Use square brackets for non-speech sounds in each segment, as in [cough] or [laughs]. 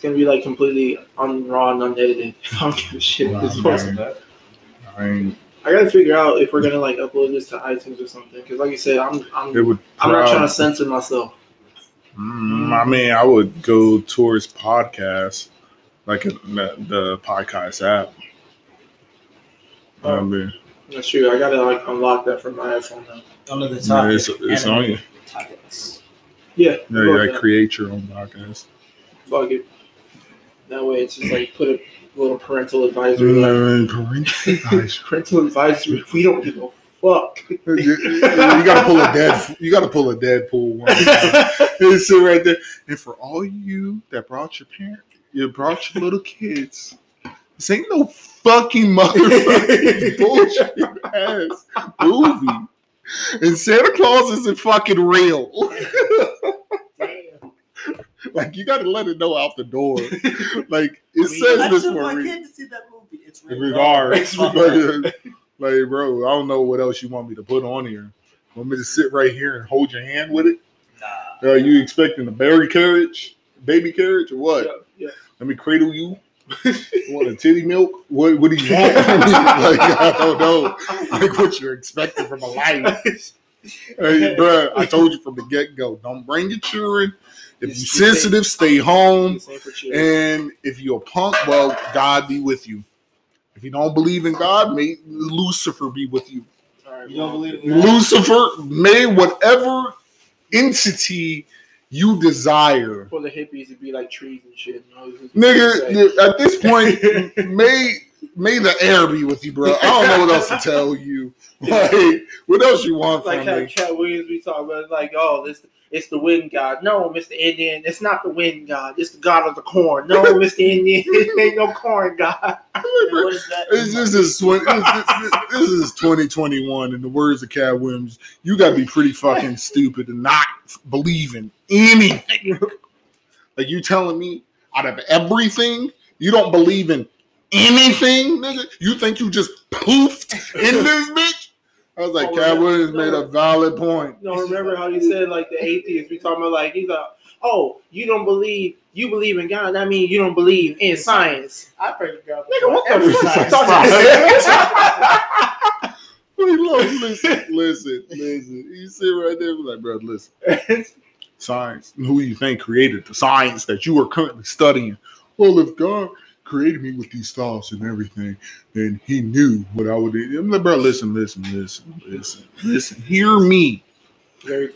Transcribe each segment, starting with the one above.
It's gonna be like completely on raw and unedited. [laughs] I don't give a shit. Wow, This man. was- I ain't, I gotta figure out if we're gonna like upload this to iTunes or something. Because like you said, I'm I'm it would. I'm not trying to censor myself. Mm, I mean, I would go towards podcasts, like uh, the, the podcast app. I mean, That's true. I gotta like unlock that from my iPhone now. Under the yeah, top. it's, it's on you. Topics. Yeah. Yeah, go you with gotta create your own podcast. Fuck it. That way, it's just like put a little parental advisory. Mm, parental advisory. [laughs] Parental advisory. We don't give a fuck. you, you gotta pull a dead. You gotta pull a Deadpool one. [laughs] and sit right there. And for all you that brought your parent, you brought your little kids. This ain't no fucking motherfucking [laughs] bullshit ass movie. And Santa Claus isn't fucking real. Like you gotta let it know out the door. [laughs] Like it I mean, says I this for my kid to see that movie. It's In rated regard. [laughs] Like, like, bro, I don't know what else you want me to put on here. Want me to sit right here and hold your hand with it? Nah. Are you expecting a berry carriage, baby carriage, or what? Yeah, yeah. Let me cradle you. You want a titty milk? What, what do you want? [laughs] Like, I don't know. Like, what you're expecting from a life. Hey, bro, I told you from the get go don't bring your children. If you're you sensitive, stay home. Same for children. And if you're a punk, well, God be with you. If you don't believe in God, may Lucifer be with you. All right, You don't believe in? Lucifer, may whatever entity you desire, For the hippies, it'd be like trees and shit. You know, it's- it's- nigga. At this point, [laughs] may may the air be with you, bro. I don't know what else to tell you. [laughs] Like, what else you want like from how me? Katt Williams we talking about, like, oh, this it's the wind god. No, Mr. Indian, it's not the wind god. It's the god of the corn. No, [laughs] Mr. Indian, [laughs] it ain't no corn god. What is that? It's just this, twen- this, this, this is 2021, in the words of Katt Williams. You got to be pretty fucking stupid to not believe in anything. Like you telling me out of everything, you don't believe in anything, nigga? You think you just poofed in this bitch? I was like, Oh, Cat yeah. Williams made a valid point. You know, remember how he said, like, the atheists, we talking about, like, he's like, oh, you don't believe, you believe in God. That means you don't believe in science. I pray to God. Nigga, what the fuck? science Talk class. [laughs] Wait, listen, listen, listen. You sit right there, be like, bro, listen. [laughs] Science. Who you think created the science that you are currently studying? Well, if God created me with these thoughts and everything, then He knew what I would do. I'm like, bro, listen, listen, listen, listen, listen. Hear me.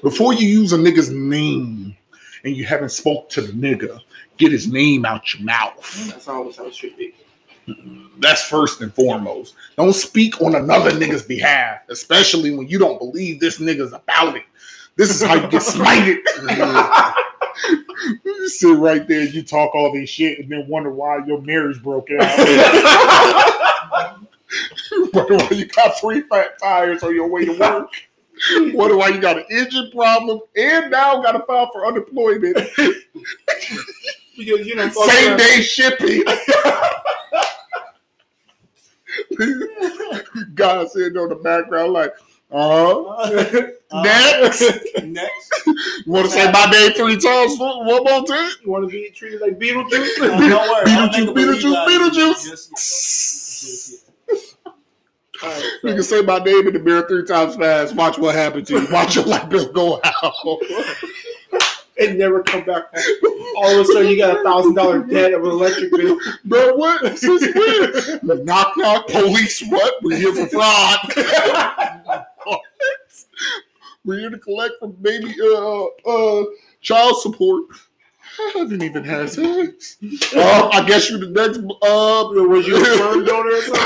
Before you use a nigga's name and you haven't spoke to the nigga, get his name out your mouth. That's always how it should be. That's first and foremost. Don't speak on another nigga's behalf, especially when you don't believe this nigga's about it. This is how you get smited. Mm-hmm. You sit right there, you talk all this shit, and then wonder why your marriage broke out. [laughs] wonder why you got three fat tires on your way to work. Wonder why you got an engine problem, and now got to file for unemployment. Because, you know, Same day shipping. [laughs] God sitting on the background like, uh-huh. Uh, [laughs] Next. Next. You want to say my name three times? One more time? You want to be treated like Beetlejuice? Uh, [laughs] don't worry. I'll Beetlejuice, Beetlejuice. Beetlejuice. Just- just- All right, You can say my name in the mirror three times fast. Watch what happens to you. Watch your light bill go out. [laughs] and never come back. All of a sudden, you got a thousand dollar debt of an electric bill. Bro, what? Since when? knock, knock, police, what? We're here for fraud. We're here to collect from baby uh uh child support. I haven't even had sex. Uh, I guess you the next uh Was you a sperm donor or [laughs] something?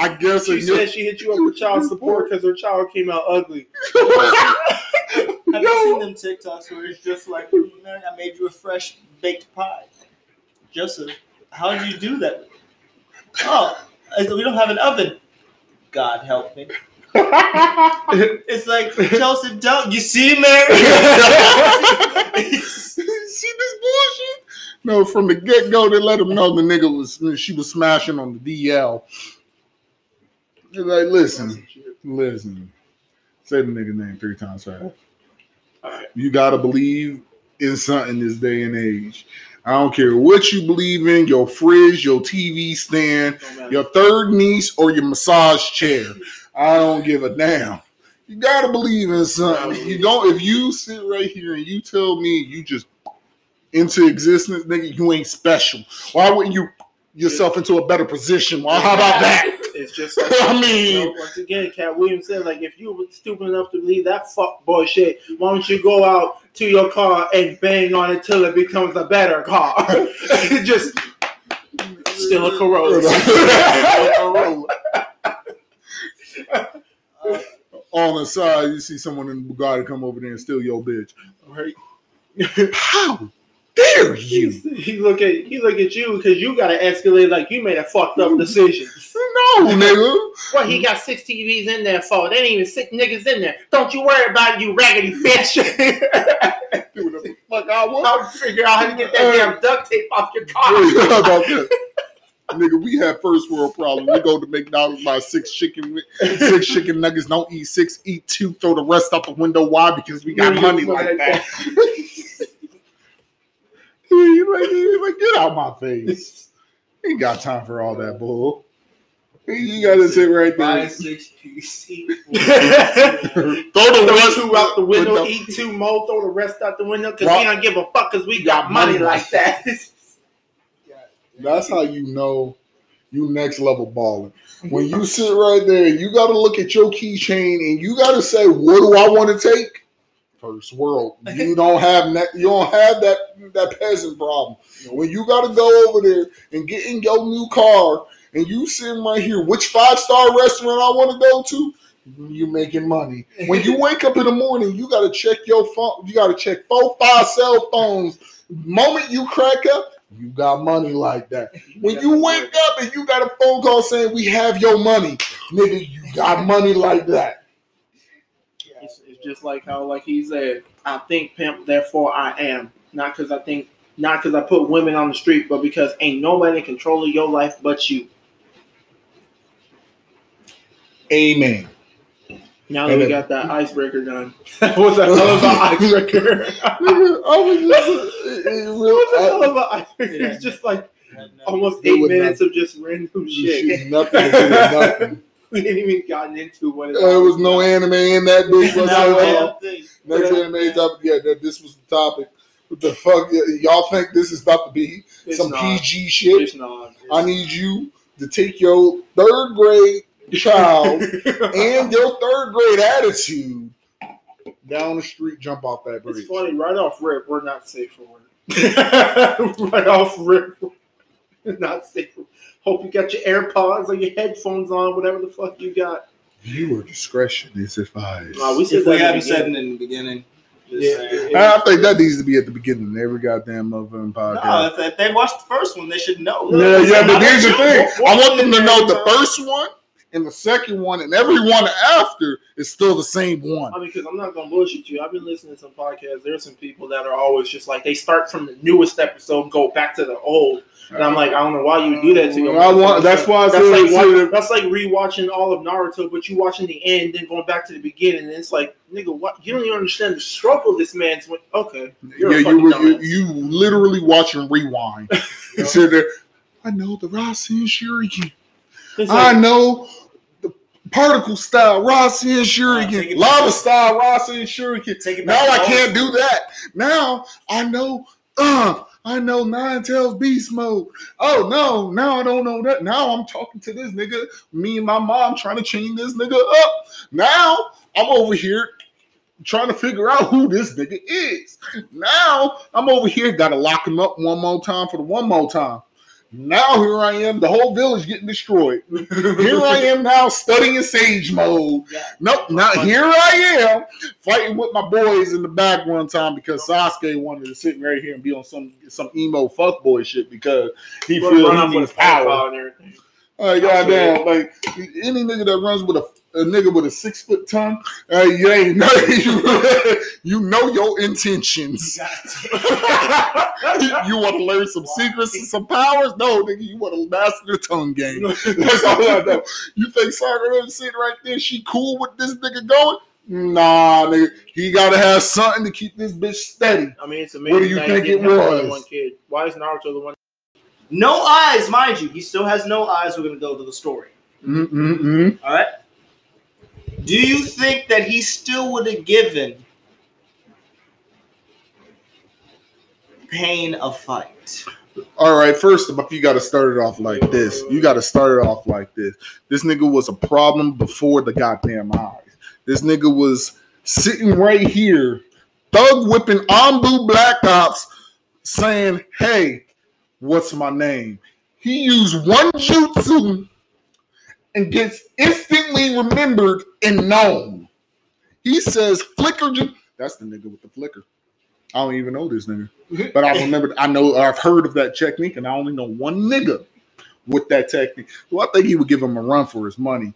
I guess She said she hit you up for child support because her child came out ugly. [laughs] Have you seen them TikToks where it's just like, man, I made you a fresh baked pie? Joseph, how did you do that? Oh, we don't have an oven. God help me. [laughs] It's like, Joseph, don't. You see, Mary? [laughs] See this bullshit? No, from the get go, they let him know the nigga was she was smashing on the DL. They're like, listen, listen. Say the nigga name three times fast. Alright. You gotta believe in something this day and age. I don't care what you believe in, your fridge, your TV stand, your third niece, or your massage chair. I don't give a damn. You gotta believe in something. You don't. If you sit right here and you tell me you just into existence, nigga, you ain't special. Why wouldn't you yourself into a better position? Well, how about that? [laughs] It's just like, [laughs] I you mean, know, once again, Katt Williams said, like, if you were stupid enough to believe that fuck boy shit, why don't you go out to your car and bang on it till it becomes a better car? It [laughs] just still a Corolla. Uh, on the side, you see someone in Bugatti come over there and steal your bitch. right? How dare you? he look at he look at you because you got to escalate like you made a fucked up decision. No, nigga. What he got six TVs in there for? They ain't even six niggas in there. Don't you worry about it, you raggedy bitch. [laughs] Do whatever the fuck I want. I'll figure out how to get that uh, damn duct tape off your [laughs] car. How about that? Nigga, we have first world problems. We go to McDonald's, buy six chicken, six chicken nuggets. Don't eat six, eat two. Throw the rest out the window. Why? Because we got money like that. [laughs] you like, like, get out my face. Ain't got time for all that bull. You gotta sit right buy there. six piece. [laughs] Throw the rest two out the window, window. eat two more, throw the rest out the window, because we don't give a fuck because we got got money money. like that. [laughs] That's how you know you next level balling. When you [laughs] sit right there, you got to look at your keychain and you got to say, "What do I want to take?" First world, you [laughs] don't have ne- you don't have that that peasant problem. When you got to go over there and get in your new car and you sitting right here, which five star restaurant I want to go to? You making money. When you [laughs] wake up in the morning, you got to check your phone. You got to check four, five cell phones. Moment you crack up, you got money like that. [laughs] When you wake up and you got a phone call saying we have your money, nigga, you got money like that. It's, it's just like how, like he said, I think pimp, therefore I am. Not because I think, not because I put women on the street, but because ain't nobody in control of your life but you. Amen. Now that And we then- got that icebreaker done, [laughs] that was a hell of an [laughs] icebreaker. Nigga, I was just it, it [laughs] It was hell real. of an icebreaker. Yeah. It's just like Had almost eight was minutes of just random shit. Shit, nothing. to do with nothing. we didn't even gotten into what it There was no anime in that bitch Not a whatsoever. damn thing. Next anime topic, yeah, that this was the topic. What the fuck? Y'all think this is about to be It's some not. PG shit? It's not. I need you to take your third grade child [laughs] and your third grade attitude down the street, jump off that bridge. It's funny, right off rip, we're not safe for work. [laughs] right off rip, not safe. For, hope you got your AirPods or your headphones on, whatever the fuck you got. Viewer discretion is advised. Nah, we said If we that haven't in the said beginning. it in the beginning, Yeah, saying. I think that needs to be at the beginning of every goddamn motherfucking No, podcast. if, if they watched the first one, they should know. Yeah, yeah, but They here's the thing. I want them to know the first one and the second one and every one after is still the same one. I mean, because I'm not gonna bullshit you. I've been listening to some podcasts. There's some people that are always just like they start from the newest episode, and go back to the old, and I'm like, I don't know why you do that to your. I want- that's why I that's like it's wa- sort of- that's like rewatching all of Naruto, but you watching the end, then going back to the beginning, and it's like, nigga, what? You don't even understand the struggle this man's. Went. Okay, yeah, you, were, you you literally watching rewind. [laughs] You sit there. I know the Rasen Shuriken. It's I know the particle style Uh, take Shuriken, lava style Rasen Shuriken. Take it Now I can't do that. Now I know. Uh, I know Nine Tails Beast Mode. Oh no, now I don't know that. Now I'm talking to this nigga. Me and my mom trying to chain this nigga up. Now I'm over here trying to figure out who this nigga is. Now I'm over here, gotta lock him up one more time for the one more time. Now here I am, the whole village getting destroyed. Here I am now studying Sage mode. Nope, now here I am fighting with my boys in the back one time because Sasuke wanted to sit right here and be on some some emo fuckboy shit because he feels he needs power and everything. Like goddamn, like any nigga that runs with a, a nigga with a six foot tongue, uh, you ain't know [laughs] you, you know your intentions. you want to [laughs] learn some secrets and some powers? No, nigga, you want to master the tongue game. [laughs] That's all I know. You think Sakura sitting right there? She cool with this nigga going? Nah, nigga, he gotta have something to keep this bitch steady. I mean, it's amazing. What do you think it was? One kid. Why is Naruto the one? No eyes, mind you. He still has no eyes. We're gonna go to the story. Mm-mm-mm. All right. Do you think that he still would have given Pain a fight? All right, first of all, you got to start it off like this. You got to start it off like this. This nigga was a problem before the goddamn eyes. This nigga was sitting right here, thug whipping ANBU Black Ops, saying, "Hey, what's my name?" He used one jutsu and gets instantly remembered and known. He says, "Flicker." ju-" That's the nigga with the flicker. I don't even know this nigga. [laughs] But I remember, I know, I've heard of that technique, and I only know one nigga with that technique. Well, I think he would give him a run for his money.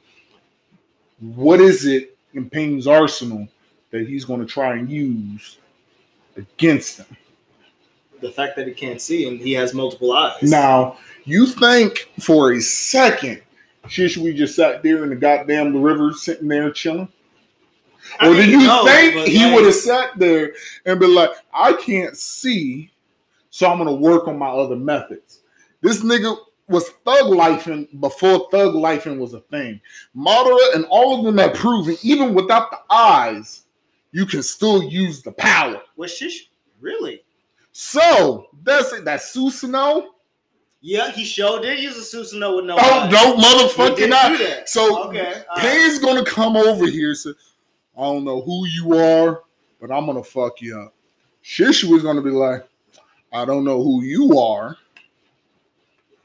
What is it in Pain's arsenal that he's going to try and use against him? The fact that he can't see and he has multiple eyes. Now, you think for a second, Shishui just sat there in the goddamn river sitting there chilling? I or mean, do you no, think he like- would have sat there and been like, I can't see, so I'm gonna work on my other methods? This nigga was thug lifing before thug lifing was a thing. Madara and all of them have proven, even without the eyes, you can still use the power. Was Shish really? So that's it. That's Susanoo. Yeah, he showed did use a Susanoo with no Oh no, motherfucking did not. do that. So okay, right. Pain's gonna come over here. So I don't know who you are, but I'm gonna fuck you up. Shishua's gonna be like, I don't know who you are,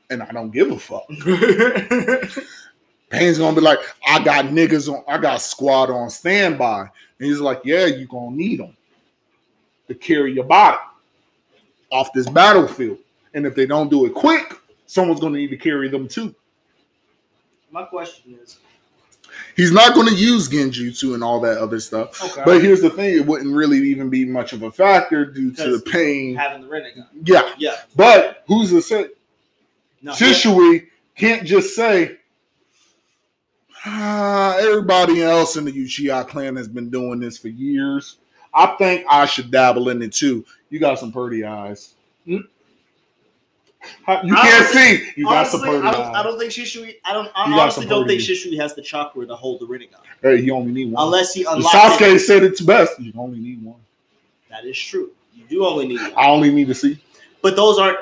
and I don't give a fuck. [laughs] Pain's gonna be like, I got niggas on, I got squad on standby, and he's like, Yeah, you gonna need them to carry your body off this battlefield, and if they don't do it quick, someone's gonna need to carry them too. My question is, He's not going to use Genjutsu and all that other stuff. okay, But here's the thing: it wouldn't really even be much of a factor due to the pain. having the Rinnegan. Yeah, Yeah, but who's to say no, Shishui can't just say ah, everybody else in the Uchiha clan has been doing this for years. I think I should dabble in it too. You got some pretty eyes. Hmm? How- You can't see. You got honestly, some pretty I don't, eyes. I don't think Shishui. I don't. I You honestly don't think Shishui has the chakra to hold the Rinnegan, Hey, you only need one. unless he unlocks Sasuke it. said it's best. You only need one. That is true. You do only need one. I only need to see. but those aren't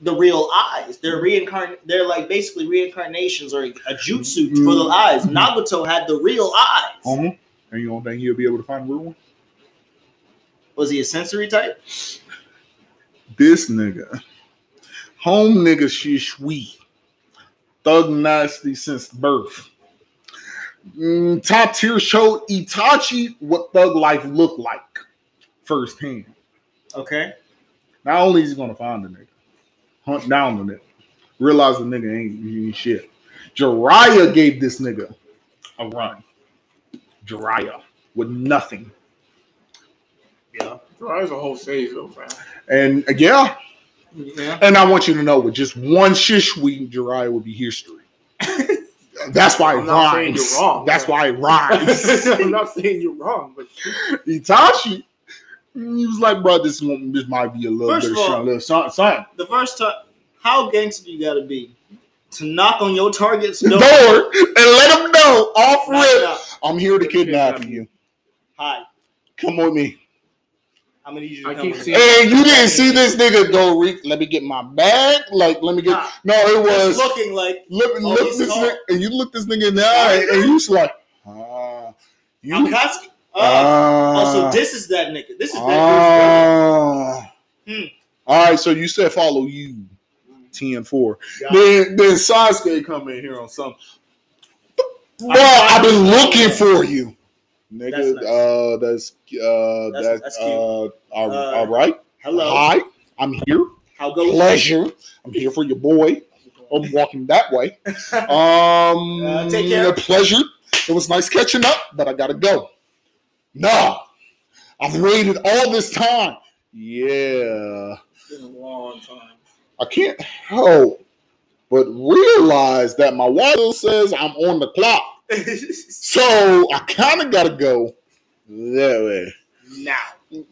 the real eyes. They're reincarn. They're like basically reincarnations or a jutsu for the eyes. Mhm. Naruto had the real eyes. Uh-huh. And you don't think he'll be able to find a real one? Was he a sensory type? This nigga. Home nigga Shishui. Thug nasty since birth. Mm, top tier showed Itachi what thug life looked like firsthand. Okay. Not only is he gonna find the nigga, hunt down the nigga, realize the nigga ain't, ain't shit. Jiraiya gave this nigga a run. Jiraiya with nothing. Yeah. There's a whole of man. And uh, yeah, Yeah. and I want you to know with just one Shishui, Jiraiya will be history. [laughs] That's why it I'm not saying you're wrong, That's but- why it rhymes. [laughs] I'm not saying you're wrong, but [laughs] Itachi, he was like, bro, this one, this might be a little First bit of all- a little something, something. The first time, how gangster you gotta be to knock on your target's Door door? and let him know off rip. I'm here to kidnap you. Hi. Come with me. I'm gonna need you to I come keep with seeing- me. And you didn't see this nigga go. Re- let me get my bag. Like, let me get. Nah. No, it It's was. looking like Look, Oh, look this tall. nigga, and you look this nigga in the eye, and you just like, ah, you. Akatsuki. Uh, ah, oh, so this is that nigga. This is that dude's ah. Hmm. All right, so you said follow you, ten four. Yeah. Then then Sasuke come in here on something. Bro, I'm I've been looking for you, nigga. That's. Uh, that's uh, That's- that's, uh, all, Uh, all right. Hello. Hi, I'm here. How goes Pleasure. I'm here for your boy. I'm walking that way. [laughs] Um, Uh, take care. a pleasure. It was nice catching up, but I gotta go. No, I've waited all this time. Yeah, It's been a long time. I can't help but realize that my watch says I'm on the clock. So I kind of gotta go that way. now.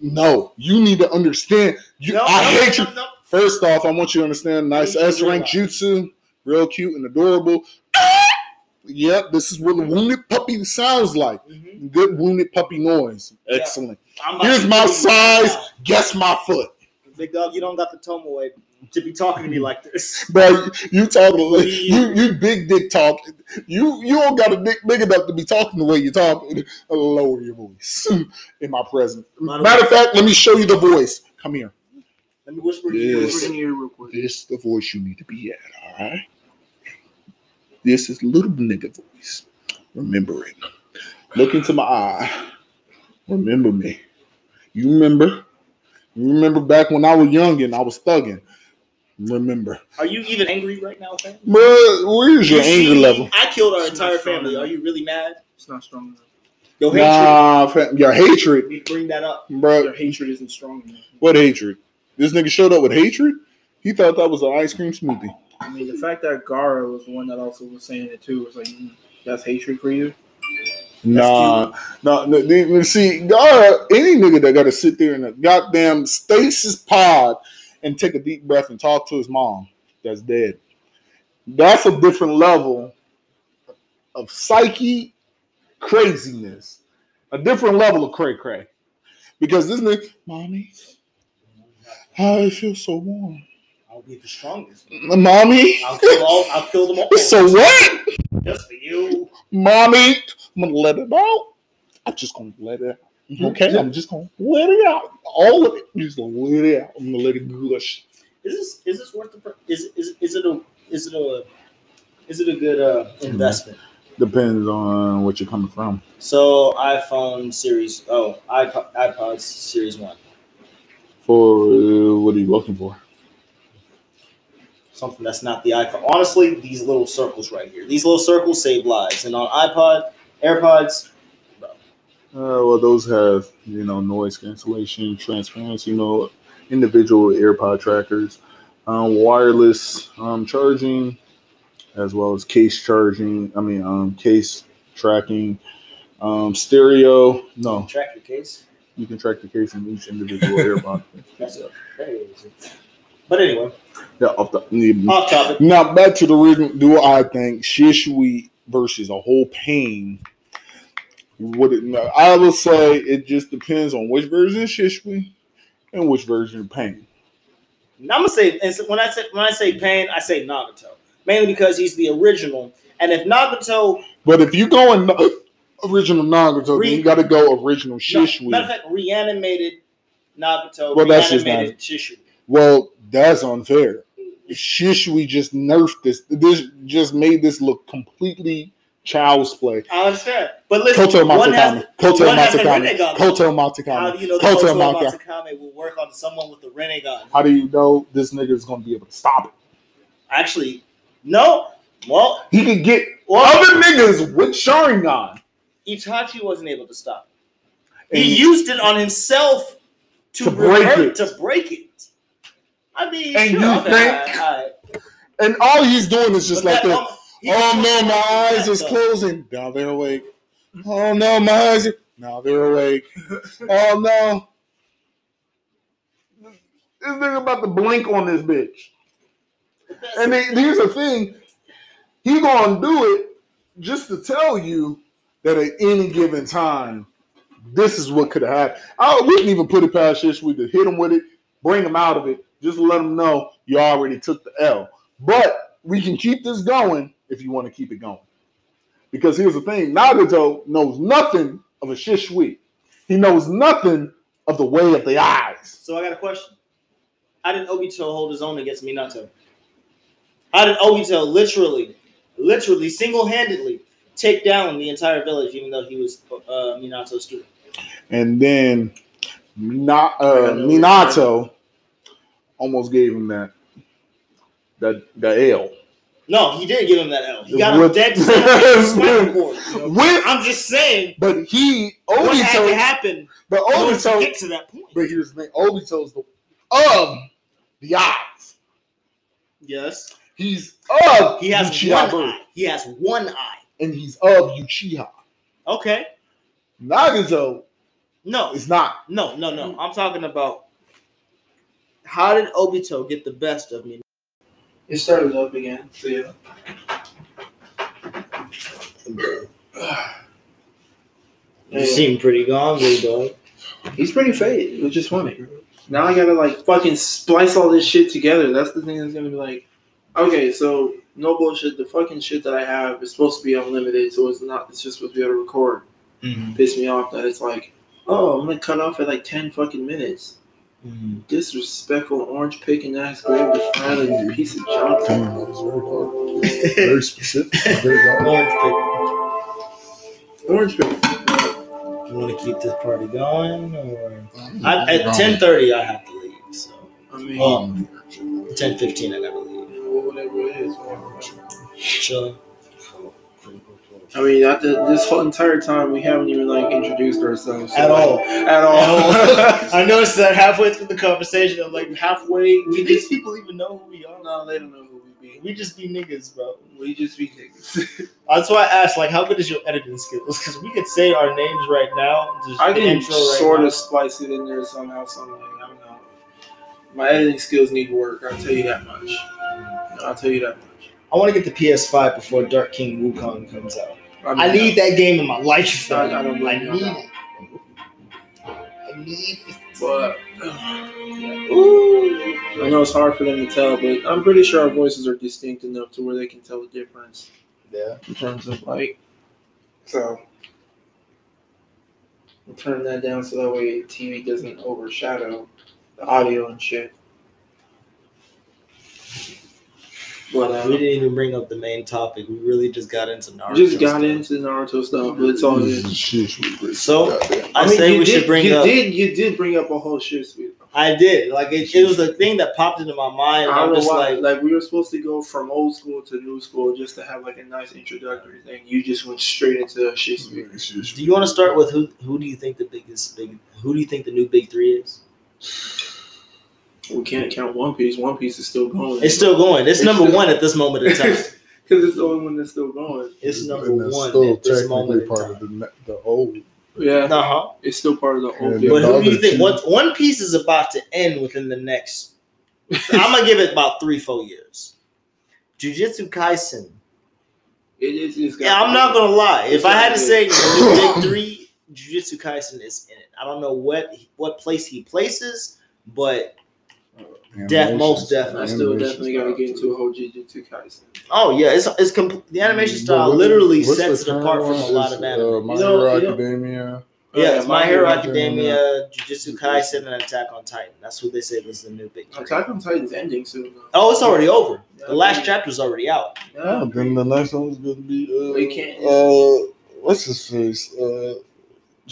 No, you need to understand. You, No, I no, hate no, you. First off, I want you to understand nice S rank jutsu, real cute and adorable. Yep, this is what a wounded puppy sounds like. Mhm. Good wounded puppy noise. Excellent. I'm Here's my size. Guess my foot. Big dog, you don't got the tomoe to be talking to me like this. [laughs] Bro, you talking you you big dick talk. You you don't got a dick big enough to be talking the way you talk. [laughs] Lower your voice [laughs] in my presence. Matter of fact, let me show you the voice. Come here. Let me whisper to you. In your ear real quick. This is the voice you need to be at, all right? This is little nigga voice. Remember it. Look into my eye. Remember me. You remember? You remember back when I was young and I was thugging. Remember. Are you even angry right now, fam? Bruh, where's your You anger me? level? I killed our It's entire family. enough. Are you really mad? It's not strong enough. Your hatred. Nah, fam, your hatred, We bring that up. Bro. Your hatred isn't strong enough. What hatred? This nigga showed up with hatred. He thought that was an ice cream smoothie. I mean, the fact that Gaara was the one that also was saying it too was like, mm, that's hatred for you. Nah, nah. no, they- See, God, any nigga that got to sit there in a goddamn stasis pod and take a deep breath and talk to his mom, that's dead. That's a different level of psyche craziness, a different level of cray cray. Because this nigga, mommy, how it feels so warm, I'll be the strongest. mommy. I'll kill all. I'll kill them all. It's so what? just for you. Mommy, I'm gonna let it out. I'm just gonna let it out. Okay, I'm just gonna let it out. All of it. I'm just gonna let it out. I'm gonna let it gush. Is this is this worth the? Is is is it a is it a is it a good uh, investment? Depends on what you're coming from. So iPhone Series oh iPod iPods Series One For uh, what are you looking for? something that's not the iPhone. Honestly, these little circles right here, these little circles save lives. And on iPod, AirPods, Uh, well, those have you know noise cancellation, transparency, you know, individual AirPod trackers, um, wireless um, charging, as well as case charging. I mean, um, case tracking, um, stereo. No, track your case. you can track the case in each individual [laughs] AirPod. That's. But anyway, Yeah, off the. off topic. Now back to the original. Do I think Shishui versus a whole pain? Would it? no, I will say it just depends on which version of Shishui and which version of pain. And I'm gonna say when I say when I say pain, I say Nagato mainly because he's the original. And if Nagato, But if you go in original Nagato, Re- then you got to go original no, Shishui. matter of fact, reanimated Nagato, Well, that's just reanimated Shishu. well, that's unfair. Shishui just nerfed this. This just made this look completely child's play. I understand, but listen, Koto one has Matsukami. Koto one has a Matsukami. Rinnegan. Koto How Matsukami. do you know that Koto. Matsukame will work on someone with a Rinnegan? How do you know this nigga is going to be able to stop it? Actually, no. Well, He could get Well- other niggas with Sharingan. Itachi wasn't able to stop. it. He used it on himself to, To break it. To break it. I mean, And sure, you okay, think- all right, all right. and all he's doing is just But like that this. moment- he Oh no, my eyes is closing. Now they're awake. Oh no, my eyes. Are... Now they're awake. Oh no. This nigga about to blink on this bitch. And then, here's the thing. He gonna do it just to tell you that at any given time, this is what could have happened. I wouldn't even put it past Shishui to hit him with it, bring him out of it, just let him know you already took the L. But we can keep this going if you want to keep it going. Because here's the thing, Nagato knows nothing of a Shishui. He knows nothing of the way of the eyes. So I got a question. How did Obito hold his own against Minato? How did Obito literally, literally, single-handedly take down the entire village, even though he was uh, Minato's student? And then uh, Minato almost gave him that that that L. No, he didn't give him that L. He got him dead [laughs] center in the spinal cord. you know? With I'm just saying but he what had to happen but in order to Obito get to that point. but here's the thing Obito's the of the eyes. Yes, He's of he has Uchiha one eye. He has one eye. and he's of Uchiha. Okay, Nagato No, It's not. no, no, no. Mm. I'm talking about how did Obito get the best of me? It started up again. So yeah. You seem pretty gone, big dog. He's pretty faded, which is funny. Now I gotta like fucking splice all this shit together. That's the thing that's gonna be like, okay, so no bullshit. The fucking shit that I have is supposed to be unlimited, so it's not. It's just supposed to be able to record. Mm-hmm. Piss me off that it's like, oh, I'm gonna cut off at like ten fucking minutes. Disrespectful, orange picking ass, grave defiling piece of junk. Damn, that was very hard. Very specific. Very. Orange picking. Orange picking. You want to keep this party going, or I, at ten thirty I have to leave. So I mean, Um, ten fifteen I gotta leave. whatever it is. whatever. Chilling. I mean, after this whole entire time, we haven't even like introduced ourselves so, At like, all. At all. [laughs] I noticed that halfway through the conversation, I'm like, halfway, do these people even know who we are? no, they don't know who we be. We just be niggas, bro. We just be niggas. [laughs] That's why I asked, like, how good is your editing skills? Because we could say our names right now. Just I can intro right sort now. of splice it in there somehow, some way. I don't know. My editing skills need work. I'll tell you that much. I'll tell you that much. I want to get the PS5 before Dark King Wukong comes out. mean, I need that game in my life. I- I don't blame you need it. I need it. But [sighs] I know it's hard for them to tell, but I'm pretty sure our voices are distinct enough to where they can tell the difference Yeah. in terms of like. So we'll turn that down so that way TV doesn't overshadow the audio and shit. But uh, We didn't even bring up the main topic. We really just got into Naruto. Just got stuff. into Naruto stuff, but it's all good. is shit, sweet. So, Goddamn. I, say we did, should bring you up. did you did bring up a whole Shishui. I did. Like it, it was a thing that popped into my mind. I I'm don't know just why. like, Like, we were supposed to go from old school to new school just to have like a nice introductory thing. You just went straight into Shishui. Do you want to start with who? Who do you think the biggest big? Who do you think the new big three is? We can't count One Piece. One Piece is still going. It's still going. It's It's number still- one at this moment in time. [laughs] because it's the only one that's still going. It's number and that's one still at this moment in part of the, the old. Yeah, Uh huh. it's still part of the old. Yeah, But who do you other think? two- One One Piece is about to end within the next. I'm gonna [laughs] give it about three, four years. Jujutsu Kaisen. It is. It's got- Yeah, I'm not gonna lie. If I had to say the good. new big three, Jujutsu Kaisen is in it. I don't know what what place he places, but Def- most definitely. I still definitely got to get into a whole Jujutsu Kaisen. oh yeah, it's it's com- the animation style literally sets it apart from a lot of anime. Uh, My You know- Hero you know- Academia. yeah, it's My Hero Academia. Academia, Jujutsu Kaisen, and Attack on Titan. That's what they said was the new big three. Attack on Titan's ending soon. Though. Oh, it's already over. The last Yeah. chapter's already out. Yeah, then the next one's gonna be uh, We can't- uh what's his face? Uh,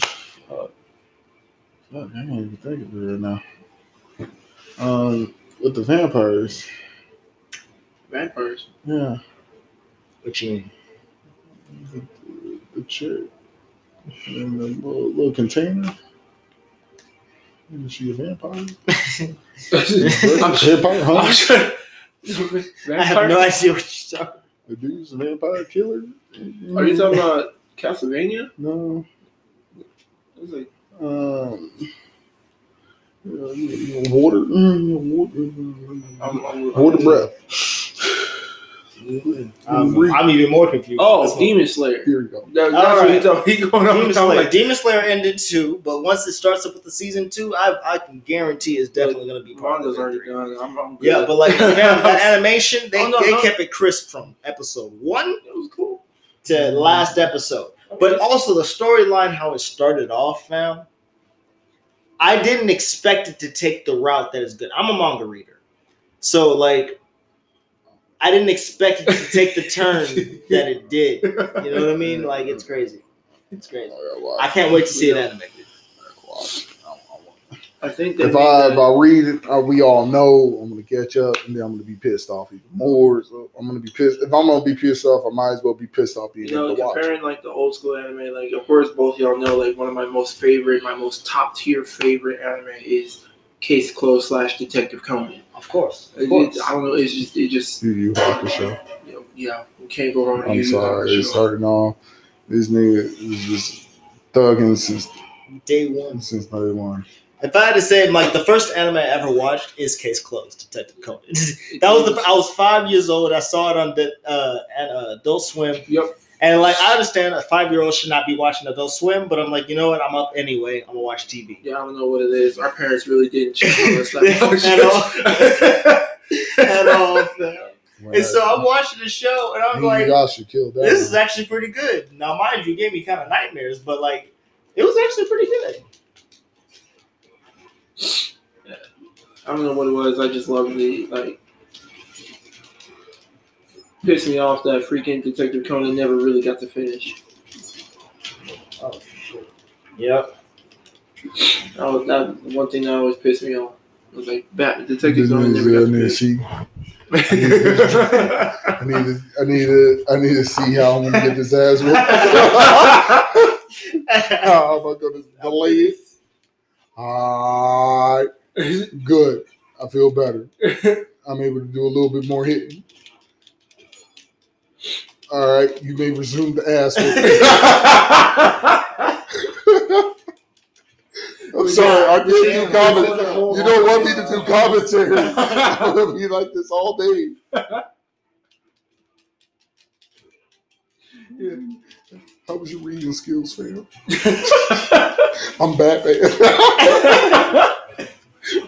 [sighs] uh I can't even think of it right now. Um, with the vampires. Vampires. Yeah, What you mean? the, the chick in the little, little container. Is she a vampire? [laughs] vampire, huh? I have no idea what you're talking. The dude's a vampire killer. Are you talking about Castlevania? No. I was like, Um, uh, water, water, I'm, I'm, water breath. I'm, I'm even more confused. Oh, This. Demon Slayer. Here we go. That, that's All what right. he going on. Demon Slayer. like, Demon Slayer ended too, but once it starts up with the season two, I I can guarantee it's definitely gonna be part of Manga's the already done. I'm, I'm good. Yeah, but like fam, that [laughs] animation, they, Oh, no, they no. kept it crisp from episode one it was cool. to last episode. But also the storyline, how it started off, fam. I didn't expect it to take the route that is good. I'm a manga reader, so like, I didn't expect it to take the turn [laughs] that it did. You know what I mean? Like, it's crazy. It's crazy. Oh, I can't wait to see it animated. I think they If made I if I read it, uh, we all know I'm gonna catch up, and then I'm gonna be pissed off even more. So I'm gonna be pissed. If I'm gonna be pissed off, I might as well be pissed off being you know, able watch. comparing like the old school anime, like of course both y'all know like one of my most favorite, my most top tier favorite anime is Case Closed slash Detective Conan. Of course, It- it- I don't know, it's just it just Yu Yu Hakusho. you know, yeah, we can't go wrong I'm Yu Yu sorry, Hakusho. it's hurting all. This nigga is just thugging since day one. since day one. If I had to say, like the first anime I ever watched is Case Closed, Detective Conan. [laughs] that was the I was five years old. I saw it on the uh, at uh, Adult Swim, Yep. and like I understand a five year old should not be watching Adult Swim, but I'm like, you know what? I'm up anyway. I'm gonna watch TV. Yeah, I don't know what it is. Our parents really didn't [laughs] check on us [laughs] At all. At all. fam. Right. And so I'm watching the show, and I'm like, Inuyasha killed that. this is actually pretty good. Now, mind you, gave me kind of nightmares, but like, it was actually pretty good. I don't know what it was. I just loved the like. Pissed me off that freaking Detective Conan never really got to finish. Oh shit. Yep. That was that one thing that always pissed me off. It was like Bat Detective This Conan is- never I got need to to finish. see. [laughs] I need to. I need to. I need to see how I'm gonna get this ass whooped. how am I gonna delay it? Alright, [laughs] good. I feel better. [laughs] I'm able to do a little bit more hitting. All right, you may resume the ass. [laughs] I'm sorry, I gave you comment. You don't want me to do commentary. I'm gonna be like this all day. How was your reading skills, fam? [laughs] I'm Batman. [laughs]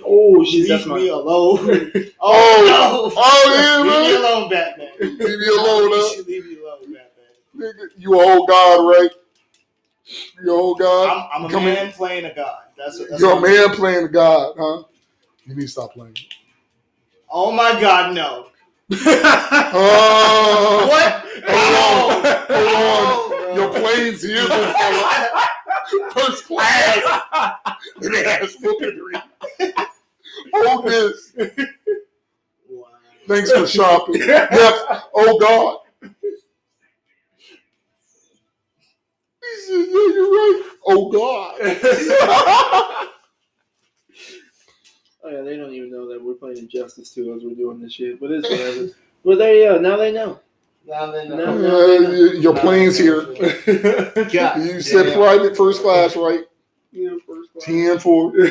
oh shit! That's Leave my. me alone. Oh, [laughs] Oh, oh, no! Oh, yeah, Leave me man. alone, Batman. Leave me alone, You huh? leave me alone, Batman. Nigga, you a whole god, right? You a whole god? I'm, I'm a Come man playing a god. That's, what- that's You're a what- man playing a god, huh? You need to stop playing. Oh my god, no. Oh, What? Hold on. No. Hold No, oh. Your plane's here, fella. First class. And it has Hold this. Wow. Thanks for shopping. Yes. Oh God. He said, yeah, you're right. Oh God. [laughs] Oh yeah, they don't even know that we're playing Injustice 2 as we're doing this shit. But it's whatever. [laughs] well, there you go. Now they know. Now then, No. Uh, your plane's here. God [laughs] You said damn. private first class, right? Yeah, first class. 10 for. [laughs]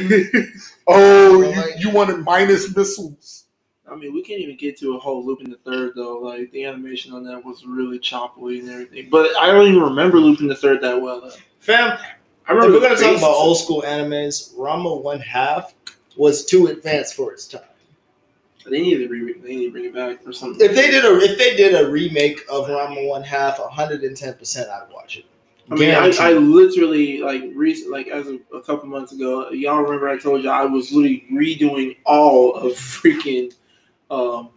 Oh, you, you wanted minus missiles. I mean, we can't even get to a whole Lupin the Third though. Like the animation on that was really choppy and everything. But I don't even remember Lupin the Third that well. Though. Fam, I if remember we're gonna talk about old school animes, Ranma One Half was too advanced for its time. They need to re- they need to bring it back or something. If they did a if they did a remake of Ranma One Half, hundred and ten percent, I'd watch it. I mean, I, I literally like recent, like as of a couple months ago, y'all remember I told you I was literally redoing all of freaking, um,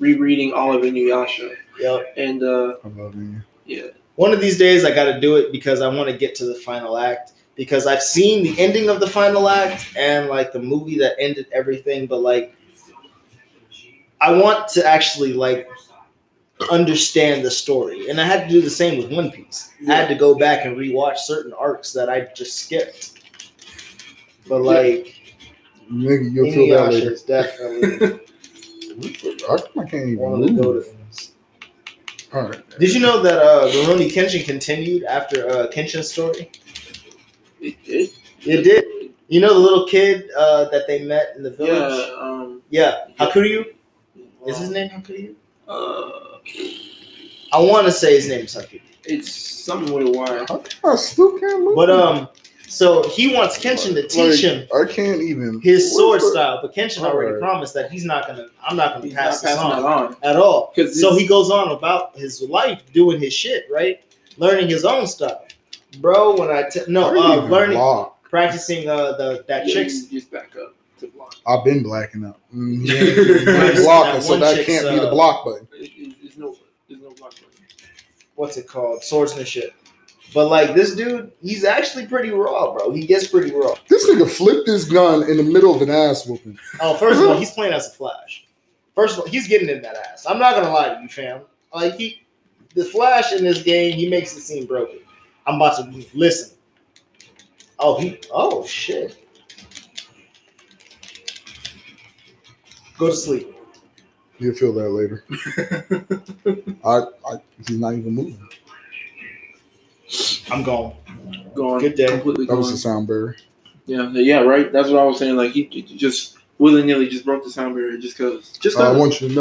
rereading all of Inuyasha, Yep. and uh, I love you. yeah, One of these days, I got to do it because I want to get to the final act. Because I've seen the ending of the final act and like the movie that ended everything, but like I want to actually like understand the story, and I had to do the same with One Piece. I had to go back and rewatch certain arcs that I just skipped. But like Nigga, you'll feel that Inuyasha later. is definitely [laughs] I, I can't even one of the move. go ones. All right. Did you know that uh, Rurouni Kenshin continued after uh, Kenshin's story? It, it, It did. You know the little kid uh, that they met in the village? yeah, um, Yeah. Hakuryu? Is his name Hakuryu? uh, I want to say his name is Hakuryu. it's something with a wire. I still can't move. But um, so he wants Kenshin to teach him I can't even. his sword style, but Kenshin already Alright. promised that he's not gonna. I'm not gonna He's pass not this on that on. at all. So he goes on about his life doing his shit, right? Learning his own stuff, bro. When I t- I no, didn't uh, learning, block. practicing uh the that Yeah, chicks. you just back up to block. I've been blacking up. Mm, he ain't- he That blocking, so that can't be the uh, block button. It, it, there's no, there's no block button. What's it called? Swordsmanship. But like this dude, he's actually pretty raw, bro. He gets pretty raw. This nigga flipped his gun in the middle of an ass whooping. Oh, first of all, he's playing as a Flash. First of all, he's getting in that ass. I'm not gonna lie to you, fam. Like he, the Flash in this game, he makes it seem broken. I'm about to listen. Oh, he. Oh shit. Go to sleep. You'll feel that later. [laughs] I, I, he's not even moving. I'm gone. gone. Good day. Completely That was gone. the sound barrier. Yeah, yeah, right. That's what I was saying. Like he, he just willy nilly just broke the sound barrier just cause. Just I want you to know.